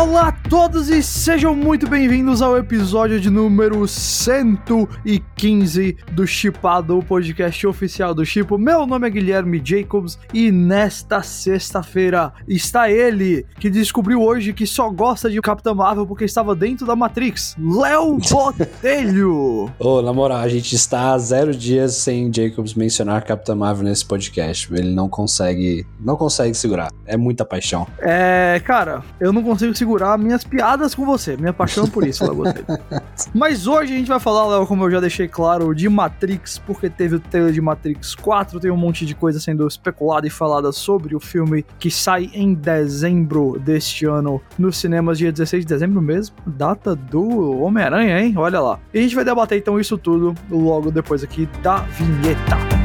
Olá a todos e sejam muito bem-vindos ao episódio de número 115 do Chipado, o podcast oficial do Chipo. Meu nome é Guilherme Jacobs e nesta sexta-feira está ele, que descobriu hoje que só gosta de Capitã Marvel porque estava dentro da Matrix, Léo Botelho! Ô, oh, na moral, a gente está há zero dias sem Jacobs mencionar Capitã Marvel nesse podcast. Ele não consegue, não consegue segurar. É muita paixão. É, cara, eu não consigo segurar minhas piadas com você, minha paixão por isso, Léo Mas hoje a gente vai falar, Léo, como eu já deixei claro, de Matrix, porque teve o trailer de Matrix 4, tem um monte de coisa sendo especulada e falada sobre o filme que sai em dezembro deste ano nos cinemas, dia 16 de dezembro mesmo, data do Homem-Aranha, hein? Olha lá. E a gente vai debater então isso tudo logo depois aqui da vinheta.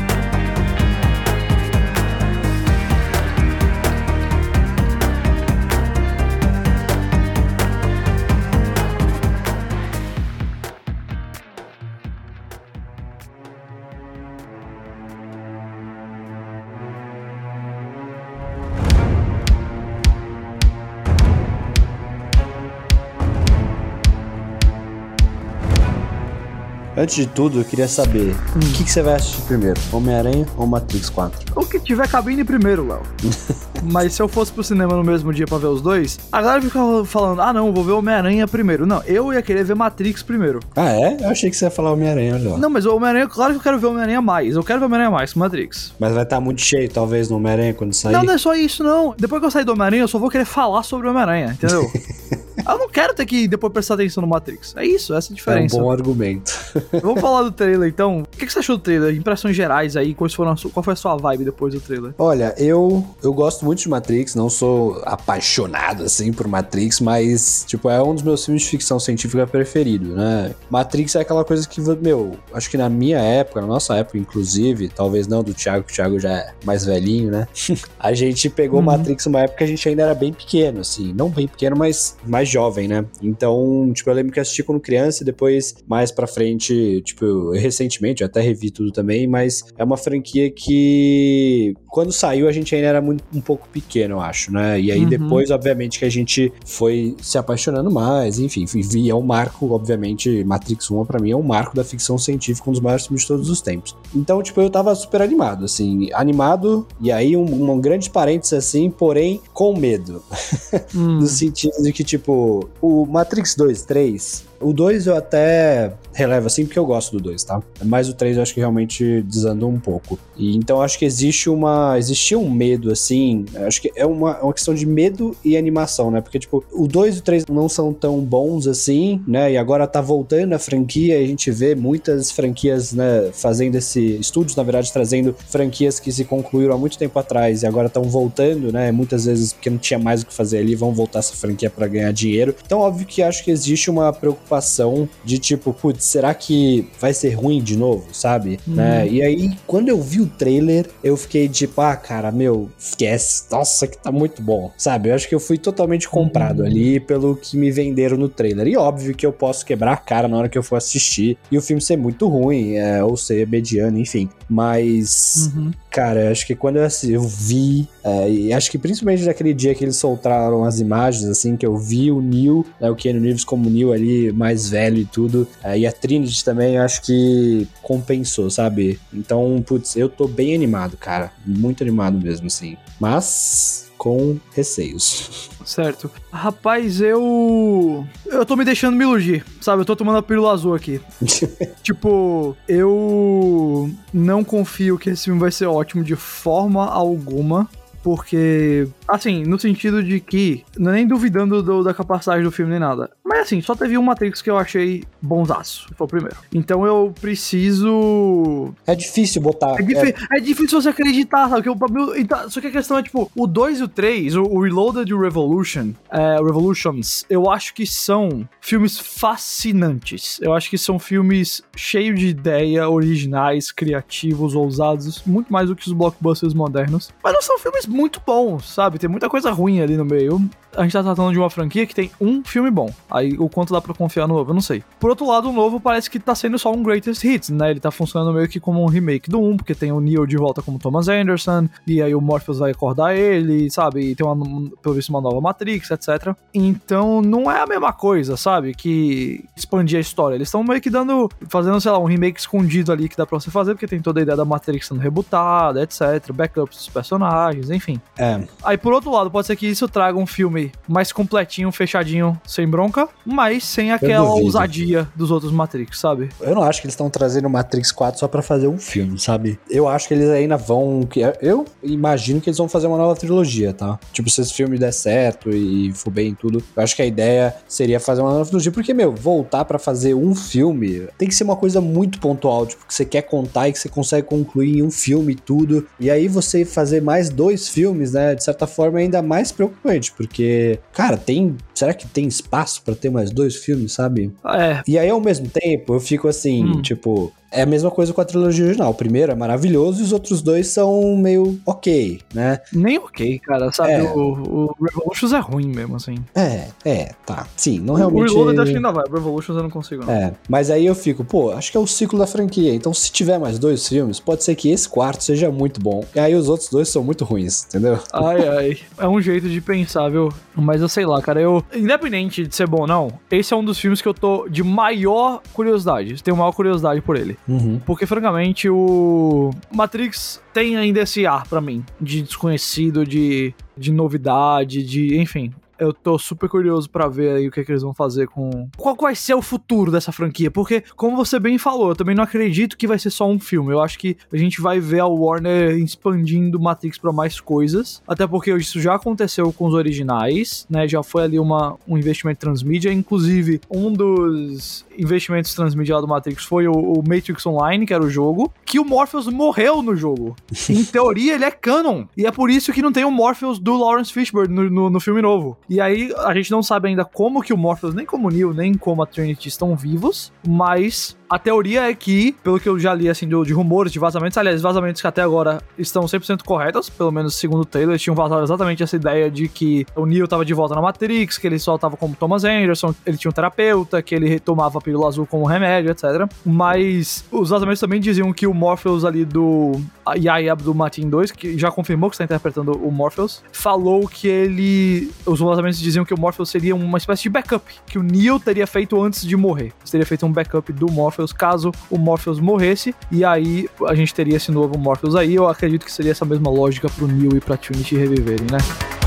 Antes de tudo, eu queria saber hum. o que, que, você vai assistir primeiro: Homem-Aranha ou Matrix 4? O que tiver cabine primeiro, Léo. Mas se eu fosse pro cinema no mesmo dia pra ver os dois, a galera fica falando: ah, não, vou ver Homem-Aranha primeiro. Não, eu ia querer ver Matrix primeiro. Ah, é? Eu achei que você ia falar Homem-Aranha já. Não, mas o Homem-Aranha, claro que eu quero ver Homem-Aranha mais. Eu quero ver Homem-Aranha mais que Matrix. Mas vai estar tá muito cheio, talvez, no Homem-Aranha quando sair. Não, não é só isso, não. Depois que eu sair do Homem-Aranha, eu só vou querer falar sobre o Homem-Aranha, entendeu? Eu não quero ter que depois prestar atenção no Matrix. É isso, essa é a diferença. É um bom argumento. Vamos falar do trailer então. O que você achou do trailer? Impressões gerais aí, quais foram qual foi a sua vibe depois do trailer? Olha, eu, eu gosto muito de Matrix, não sou apaixonado assim por Matrix, mas, tipo, é um dos meus filmes de ficção científica preferido, né? Matrix é aquela coisa que, meu, acho que na minha época, na nossa época, inclusive, talvez não do Thiago, que o Thiago já é mais velhinho, né? a gente pegou uhum. Matrix numa época que a gente ainda era bem pequeno, assim. Não bem pequeno, mas mais jovem, né? Então, tipo, eu lembro que assisti quando criança e depois, mais pra frente, tipo, recentemente, eu até revi tudo também, mas é uma franquia que quando saiu a gente ainda era muito, um pouco pequeno, eu acho, né? E aí uhum. depois, obviamente, que a gente foi se apaixonando mais, enfim, vi, é um marco, obviamente, Matrix 1 pra mim é um marco da ficção científica, um dos maiores filmes de todos os tempos. Então, tipo, eu tava super animado, assim, animado, e aí um, um grande parênteses assim, porém com medo. Hum. no sentido de que, tipo, o Matrix 2, 3, o 2 eu até relevo assim porque eu gosto do 2, tá? Mas o 3 eu acho que realmente desandou um pouco. E então acho que existe uma. Existia um medo, assim. Acho que é uma, uma questão de medo e animação, né? Porque, tipo, o 2 e o 3 não são tão bons assim, né? E agora tá voltando a franquia e a gente vê muitas franquias, né? Fazendo esse. Estúdios, na verdade, trazendo franquias que se concluíram há muito tempo atrás e agora estão voltando, né? Muitas vezes porque não tinha mais o que fazer ali, vão voltar essa franquia para ganhar dinheiro. Então, óbvio que acho que existe uma preocupação preocupação de tipo, putz, será que vai ser ruim de novo, sabe? Hum. Né? E aí, quando eu vi o trailer, eu fiquei tipo, ah, cara, meu, esquece. Nossa, que tá muito bom, sabe? Eu acho que eu fui totalmente comprado hum. ali pelo que me venderam no trailer. E óbvio que eu posso quebrar a cara na hora que eu for assistir e o filme ser muito ruim, é, ou ser mediano, enfim. Mas, uhum. cara, acho que quando eu, eu vi, é, e acho que principalmente naquele dia que eles soltaram as imagens, assim, que eu vi o Neil, né, o Keanu Reeves como Neil ali, mais velho e tudo. É, e a Trinity também, eu acho que compensou, sabe? Então, putz, eu tô bem animado, cara. Muito animado mesmo, assim. Mas com receios. Certo. Rapaz, eu. Eu tô me deixando me iludir, sabe? Eu tô tomando a pílula azul aqui. tipo, eu não confio que esse filme vai ser ótimo de forma alguma porque, assim, no sentido de que, não é nem duvidando do, da capacidade do filme nem nada, mas assim, só teve um Matrix que eu achei bonzaço, foi o primeiro. Então eu preciso. É difícil botar. É, é... é difícil você acreditar, sabe? Que eu, então, só que a questão é, tipo, o 2 e o 3, o, o Reloaded e o Revolution, é, Revolutions, eu acho que são filmes fascinantes. Eu acho que são filmes cheios de ideia, originais, criativos, ousados, muito mais do que os blockbusters modernos. Mas não são filmes muito bons, sabe? Tem muita coisa ruim ali no meio. A gente tá tratando de uma franquia que tem um filme bom. Aí o quanto dá pra confiar no novo, eu não sei. Por outro lado, o novo parece que tá sendo só um greatest hits, né? Ele tá funcionando meio que como um remake do 1, porque tem o Neo de volta como Thomas Anderson, e aí o Morpheus vai acordar ele, sabe? E tem uma, pelo visto uma nova Matrix, etc. Então não é a mesma coisa, sabe? Que expandir a história. Eles estão meio que dando, fazendo, sei lá, um remake escondido ali que dá pra você fazer, porque tem toda a ideia da Matrix sendo rebutada, etc. Backups dos personagens, enfim. É. Aí, por outro lado, pode ser que isso traga um filme mais completinho, fechadinho, sem bronca, mas sem aquela ousadia dos outros Matrix, sabe? Eu não acho que eles estão trazendo Matrix 4 só pra fazer um filme, sabe? Eu acho que eles ainda vão. que- Eu imagino que eles vão fazer uma nova trilogia, tá? Tipo, se esse filme der certo e for bem e tudo, eu acho que a ideia seria fazer uma nova trilogia. Porque, meu, voltar pra fazer um filme tem que ser uma coisa muito pontual, tipo, que você quer contar e que você consegue concluir em um filme e tudo. E aí você fazer mais dois filmes, né? De certa forma, é ainda mais preocupante, porque, cara, tem. Será que tem espaço pra ter mais dois filmes, sabe? É, E aí, ao mesmo tempo, eu fico assim, Hum. tipo, é a mesma coisa com a trilogia original. O primeiro é maravilhoso e os outros dois são meio ok, né? nem ok, cara, sabe? É. O, o Revolutions é ruim mesmo, assim. É, é, tá. Sim, não O realmente. Reloaded acho que ainda vai, o Revolutions eu não consigo, não. É, mas aí eu fico, pô, acho que é o ciclo da franquia. Então, se tiver mais dois filmes, pode ser que esse quarto seja muito bom. E aí os outros dois são muito ruins, entendeu? Ai, ai. É um jeito de pensar, viu? Mas eu sei lá, cara. Eu, independente de ser bom ou não, esse é um dos filmes que eu tô de maior curiosidade. Tenho maior curiosidade por ele. Uhum. Porque, francamente, o Matrix tem ainda esse ar pra mim de desconhecido, de, de novidade, de. Enfim. Eu tô super curioso pra ver aí o que, é que eles vão fazer com. Qual vai ser o futuro dessa franquia? Porque, como você bem falou, eu também não acredito que vai ser só um filme. Eu acho que a gente vai ver a Warner expandindo Matrix pra mais coisas. Até porque isso já aconteceu com os originais, né? Já foi ali uma, um investimento transmídia. Inclusive, um dos investimentos transmídia lá do Matrix foi o, o Matrix Online, que era o jogo, que o Morpheus morreu no jogo. em teoria, ele é canon. E é por isso que não tem o Morpheus do Lawrence Fishburne no, no, no filme novo. E aí, a gente não sabe ainda como que o Morpheus, nem como o Neo, nem como a Trinity estão vivos, mas a teoria é que, pelo que eu já li, assim, do- de rumores, de vazamentos, aliás, vazamentos que até agora estão 100% corretos, pelo menos segundo o Taylor, tinham vazado exatamente essa ideia de que o Neo tava de volta na Matrix, que ele só tava como Thomas Anderson, ele tinha um terapeuta, que ele tomava pílula azul como remédio, etc. Mas os vazamentos também diziam que o Morpheus ali do Yahya Abdul Mateen 2, que já confirmou que está interpretando o Morpheus, falou que ele... Os vazamentos diziam que o Morpheus seria uma espécie de backup, que o Neo teria feito antes de morrer. Teria feito um backup do Morpheus caso o Morpheus morresse, e aí a gente teria esse novo Morpheus aí. Eu acredito que seria essa mesma lógica pro Neo e pra Trinity reviverem, né?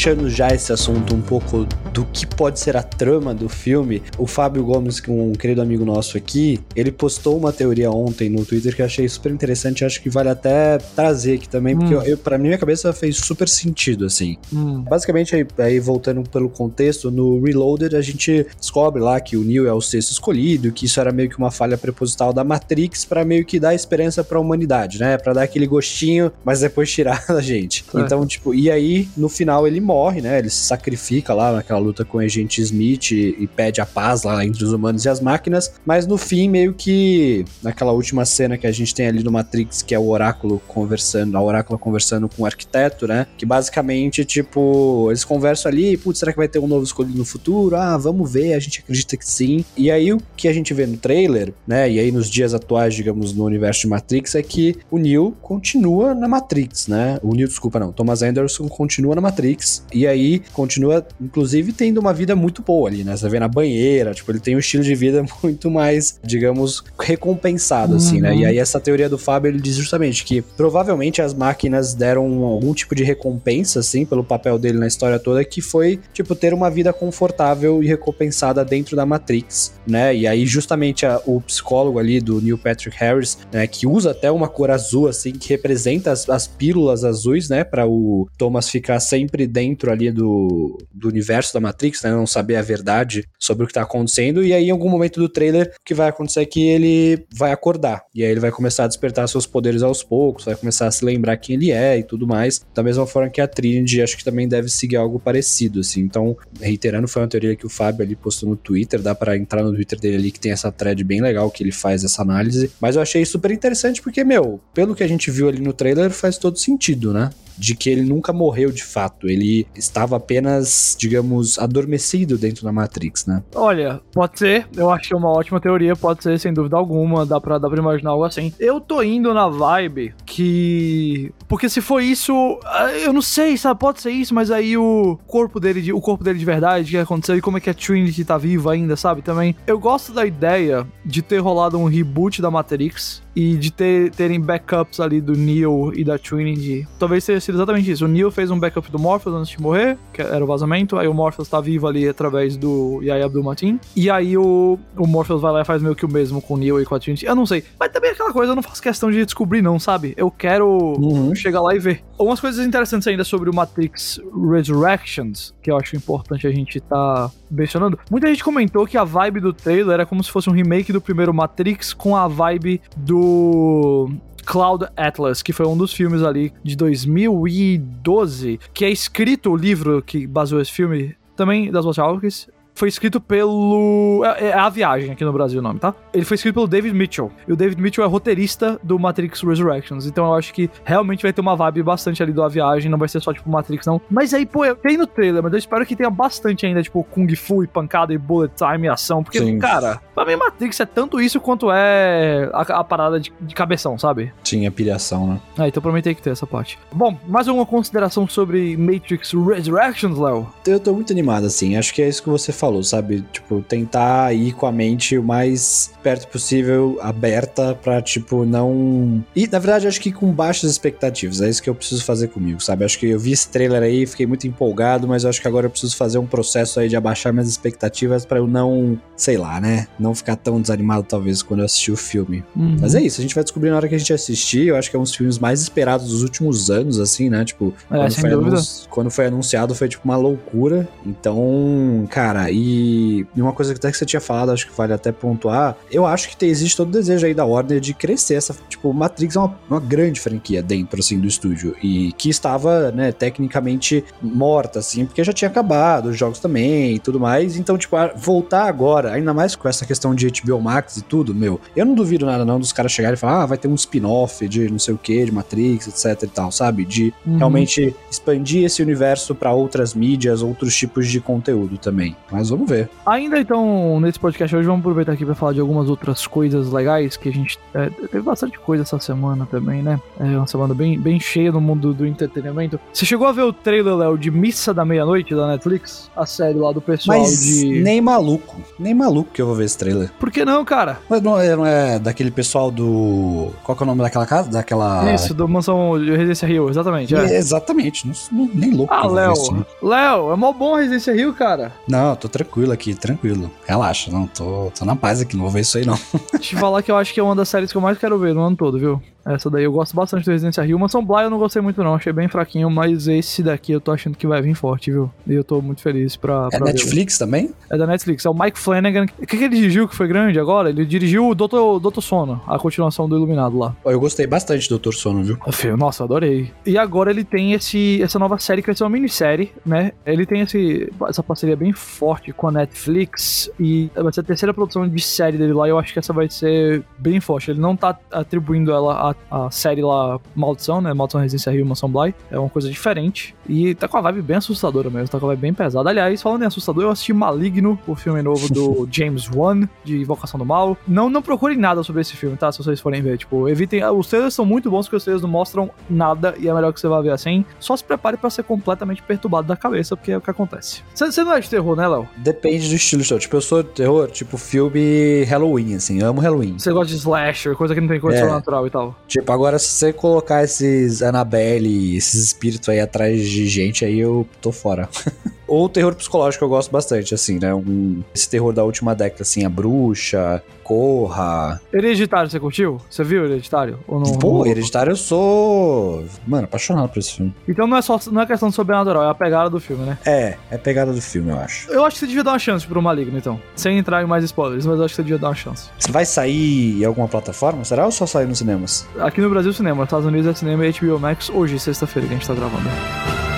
Puxando já esse assunto um pouco do que pode ser a trama do filme, o Fábio Gomes, que é um querido amigo nosso aqui, ele postou uma teoria ontem no Twitter que eu achei super interessante, acho que vale até trazer aqui também, porque Hum. eu, pra minha cabeça fez super sentido, assim. Hum. Basicamente, aí, aí voltando pelo contexto, no Reloaded a gente descobre lá que o Neo é o sexto escolhido, que isso era meio que uma falha preposital da Matrix pra meio que dar esperança pra humanidade, né? Pra dar aquele gostinho, mas depois tirar da gente. É. Então, tipo, e aí no final ele morre, né? Ele se sacrifica lá naquela luta com o agente Smith e, e pede a paz lá entre os humanos e as máquinas, mas no fim meio que naquela última cena que a gente tem ali no Matrix, que é o oráculo conversando, a oráculo conversando com o arquiteto, né? Que basicamente, tipo, eles conversam ali, putz, será que vai ter um novo escolhido no futuro? Ah, vamos ver, a gente acredita que sim. E aí o que a gente vê no trailer, né? E aí nos dias atuais, digamos, no universo de Matrix, é que o Neo continua na Matrix, né? O Neo, desculpa, não. Thomas Anderson continua na Matrix. E aí continua, inclusive, tendo uma vida muito boa ali, né? Você vê na banheira, tipo, ele tem um estilo de vida muito mais, digamos, recompensado, uhum. assim, né? E uhum. aí essa teoria do Fábio, ele diz justamente que provavelmente as máquinas deram algum tipo de recompensa, assim, pelo papel dele na história toda, que foi, tipo, ter uma vida confortável e recompensada dentro da Matrix, né? E aí justamente a, o psicólogo ali do Neil Patrick Harris, né, que usa até uma cor azul, assim, que representa as, as pílulas azuis, né, para o Thomas ficar sempre dentro ali do, do universo da Matrix, né, não saber a verdade sobre o que tá acontecendo, e aí em algum momento do trailer o que vai acontecer é que ele vai acordar, e aí ele vai começar a despertar seus poderes aos poucos, vai começar a se lembrar quem ele é e tudo mais, da mesma forma que a Trinity, acho que também deve seguir algo parecido, assim, então, reiterando, foi uma teoria que o Fábio ali postou no Twitter, dá para entrar no Twitter dele ali que tem essa thread bem legal que ele faz essa análise, mas eu achei super interessante porque, meu, pelo que a gente viu ali no trailer, faz todo sentido, né? De que ele nunca morreu de fato. Ele estava apenas, digamos, adormecido dentro da Matrix, né? Olha, pode ser. Eu achei uma ótima teoria, pode ser, sem dúvida alguma. Dá pra, dá pra imaginar algo assim. Eu tô indo na vibe que. Porque se for isso, ah, eu não sei, sabe? Pode ser isso, mas aí o corpo dele, de, o corpo dele de verdade, o que aconteceu e como é que a Trinity tá viva ainda, sabe? Também. Eu gosto da ideia de ter rolado um reboot da Matrix e de ter, terem backups ali do Neo e da Trinity. Talvez seja sido exatamente isso. O Neo fez um backup do Morpheus antes de morrer, que era o vazamento, aí o Morpheus tá vivo ali através do Yaya Abdul-Mateen, e aí o, o Morpheus vai lá e faz meio que o mesmo com o Neo e com a Trinity. Eu não sei, mas também é aquela coisa, eu não faço questão de descobrir não, sabe? Eu quero uhum. chegar lá e ver. Algumas coisas interessantes ainda sobre o Matrix Resurrections, que eu acho importante a gente tá mencionando. Muita gente comentou que a vibe do trailer era como se fosse um remake do primeiro Matrix com a vibe do Cloud Atlas, que foi um dos filmes ali de 2012, que é escrito o livro que baseou esse filme também das Wachowskis, foi escrito pelo. É, é, A Viagem aqui no Brasil o nome, tá? Ele foi escrito pelo David Mitchell. E o David Mitchell é roteirista do Matrix Resurrections. Então eu acho que realmente vai ter uma vibe bastante ali do A Viagem. Não vai ser só tipo Matrix, não. Mas aí, pô, tem no trailer, mas eu espero que tenha bastante ainda, tipo, Kung Fu e pancada e bullet time e ação. Porque, Sim. cara, pra mim Matrix é tanto isso quanto é a, a parada de, de, cabeção, sabe? Sim, a pilhação, né? É, então prometei que ter essa parte. Bom, mais alguma consideração sobre Matrix Resurrections, Léo? Eu tô muito animado, assim. Acho que é isso que você falou, sabe? Tipo, tentar ir com a mente o mais perto possível, aberta, pra, tipo, não. E, na verdade, acho que com baixas expectativas. É isso que eu preciso fazer comigo, sabe? Acho que eu vi esse trailer aí, fiquei muito empolgado, mas eu acho que agora eu preciso fazer um processo aí de abaixar minhas expectativas para eu não, sei lá, né? Não ficar tão desanimado, talvez, quando eu assistir o filme. Uhum. Mas é isso, a gente vai descobrir na hora que a gente assistir. Eu acho que é um dos filmes mais esperados dos últimos anos, assim, né? Tipo, é, quando, foi anun... quando foi anunciado foi, tipo, uma loucura. Então, cara, e e uma coisa que até que você tinha falado, acho que vale até pontuar, eu acho que existe todo o desejo aí da Warner de crescer essa, tipo, Matrix é uma, uma grande franquia dentro, assim, do estúdio, e que estava, né, tecnicamente morta, assim, porque já tinha acabado os jogos também e tudo mais, então, tipo, voltar agora, ainda mais com essa questão de HBO Max e tudo, meu, eu não duvido nada não dos caras chegarem e falar, ah, vai ter um spin-off de não sei o que, de Matrix, etc e tal, sabe? De uhum. realmente expandir esse universo para outras mídias, outros tipos de conteúdo também. Mas vamos ver. Ainda então, nesse podcast hoje, vamos aproveitar aqui para falar de algumas outras coisas legais que a gente. É, teve bastante coisa essa semana também, né? É uma semana bem, bem cheia no mundo do entretenimento. Você chegou a ver o trailer, Léo, de Missa da Meia-Noite da Netflix? A série lá do pessoal Mas de. Nem maluco. Nem maluco que eu vou ver esse trailer. Por que não, cara? Mas não é, não é daquele pessoal do. Qual que é o nome daquela casa? Daquela. Isso, do Mansão de Residência Rio, exatamente. É. É, exatamente. Não, nem louco. Ah, Léo. Léo, é mó bom a Residência Rio, cara. Não, tô tranquilo aqui, tranquilo. Relaxa, não, tô, tô na paz aqui, não vou ver isso aí não. Eu falar que eu acho que é uma das séries que eu mais quero ver no ano todo, viu? Essa daí eu gosto bastante do Resident Evil. Mansão Bly eu não gostei muito não, achei bem fraquinho, mas esse daqui eu tô achando que vai vir forte, viu? E eu tô muito feliz pra, pra É Netflix também? É da Netflix, é o Mike Flanagan. O que, que ele dirigiu que foi grande agora? Ele dirigiu o Doutor, Doutor Sono, a continuação do Iluminado lá. Eu gostei bastante do Doutor Sono, viu? Nossa, adorei. E agora ele tem esse, essa nova série que vai ser uma minissérie, né? Ele tem esse, essa parceria bem forte com a Netflix e vai ser a terceira produção de série dele lá e eu acho que essa vai ser bem forte. Ele não tá atribuindo ela a, a série lá Maldição, né? Maldição Residência Rio, Mansão Bly. É uma coisa diferente. E tá com a vibe bem assustadora mesmo, tá com a vibe bem pesada. Aliás, falando em assustador, eu assisti Maligno, o filme novo do James Wan, de Invocação do Mal. Não, não procurem nada sobre esse filme, tá? Se vocês forem ver. Tipo, evitem. Os trailers são muito bons porque os trailers não mostram nada e é melhor que você vá ver assim. Só se prepare para ser completamente perturbado da cabeça, porque é o que acontece. Você não é de terror, né, Léo? Depende do estilo show. Tipo, eu sou de terror, tipo, filme Halloween, assim. Eu amo Halloween. Você gosta de slasher, coisa que não tem condição É. natural e tal. Tipo, agora se você colocar esses Annabelle, esses espíritos aí atrás de gente, aí eu tô fora. Ou terror psicológico eu gosto bastante, assim, né? Um, esse terror da última década, assim, a bruxa, Corra. Hereditário, você curtiu? Você viu Hereditário? Ou não? Pô, Hereditário eu sou. Mano, apaixonado por esse filme. Então não é só não é questão de sobrenatural, é a pegada do filme, né? É, é pegada do filme, eu acho. Eu acho que você devia dar uma chance pro Maligno, então. Sem entrar em mais spoilers, mas eu acho que você devia dar uma chance. Você vai sair em alguma plataforma? Será ou só sair nos cinemas? Aqui no Brasil, cinema. Estados Unidos é cinema e HBO Max hoje, sexta-feira, que a gente tá gravando.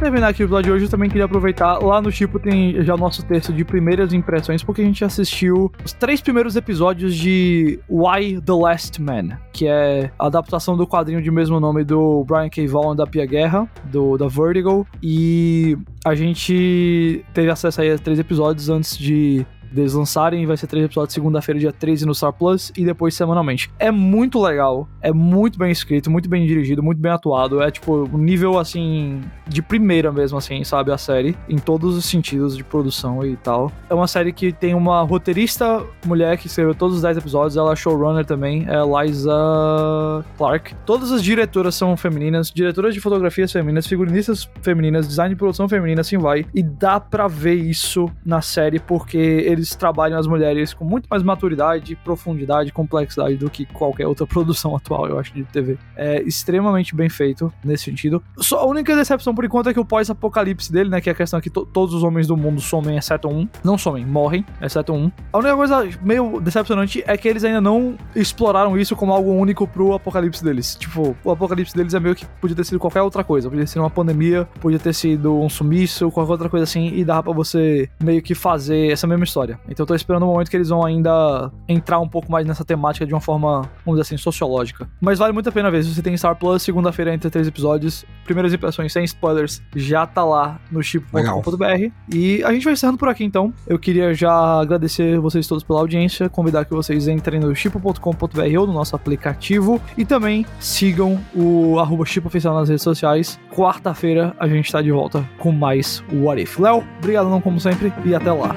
Terminar aqui o episódio de hoje, eu também queria aproveitar. Lá no Chipo tem já o nosso texto de primeiras impressões, porque a gente assistiu os três primeiros episódios de Why the Last Man, que é a adaptação do quadrinho de mesmo nome do Brian K. Vaughan da Pia Guerra, do, da Vertigo. E a gente teve acesso aí a três episódios antes de deles lançarem, vai ser três episódios segunda-feira, dia 13 no Star Plus e depois semanalmente. É muito legal, é muito bem escrito, muito bem dirigido, muito bem atuado. É tipo nível assim de primeira mesmo, assim, sabe? A série, em todos os sentidos de produção e tal. É uma série que tem uma roteirista mulher que escreveu todos os 10 episódios, ela é showrunner também, é Liza Clark. Todas as diretoras são femininas, diretoras de fotografias femininas, figurinistas femininas, design de produção feminina, assim vai. E dá pra ver isso na série porque eles trabalham as mulheres com muito mais maturidade, profundidade, complexidade do que qualquer outra produção atual, eu acho, de TV. É extremamente bem feito nesse sentido. Só a única decepção por enquanto é que o pós-apocalipse dele, né, que é a questão é que to- todos os homens do mundo somem, exceto um. Não somem, morrem, exceto um. A única coisa meio decepcionante é que eles ainda não exploraram isso como algo único pro apocalipse deles. Tipo, o apocalipse deles é meio que podia ter sido qualquer outra coisa. Podia ser uma pandemia, podia ter sido um sumiço, qualquer outra coisa assim, e dava pra você meio que fazer essa mesma história. Então eu tô esperando o momento que eles vão ainda entrar um pouco mais nessa temática de uma forma, vamos dizer assim, sociológica. Mas vale muito a pena ver. Se você tem Star Plus, segunda-feira entre três episódios, primeiras impressões sem spoilers, já tá lá no chip.com.br. E a gente vai encerrando por aqui então. Eu queria já agradecer vocês todos pela audiência, convidar que vocês entrem no chip.com.br ou no nosso aplicativo e também sigam o arroba Chip Oficial nas redes sociais. Quarta-feira a gente tá de volta com mais What If. Léo, obrigado não como sempre e até lá.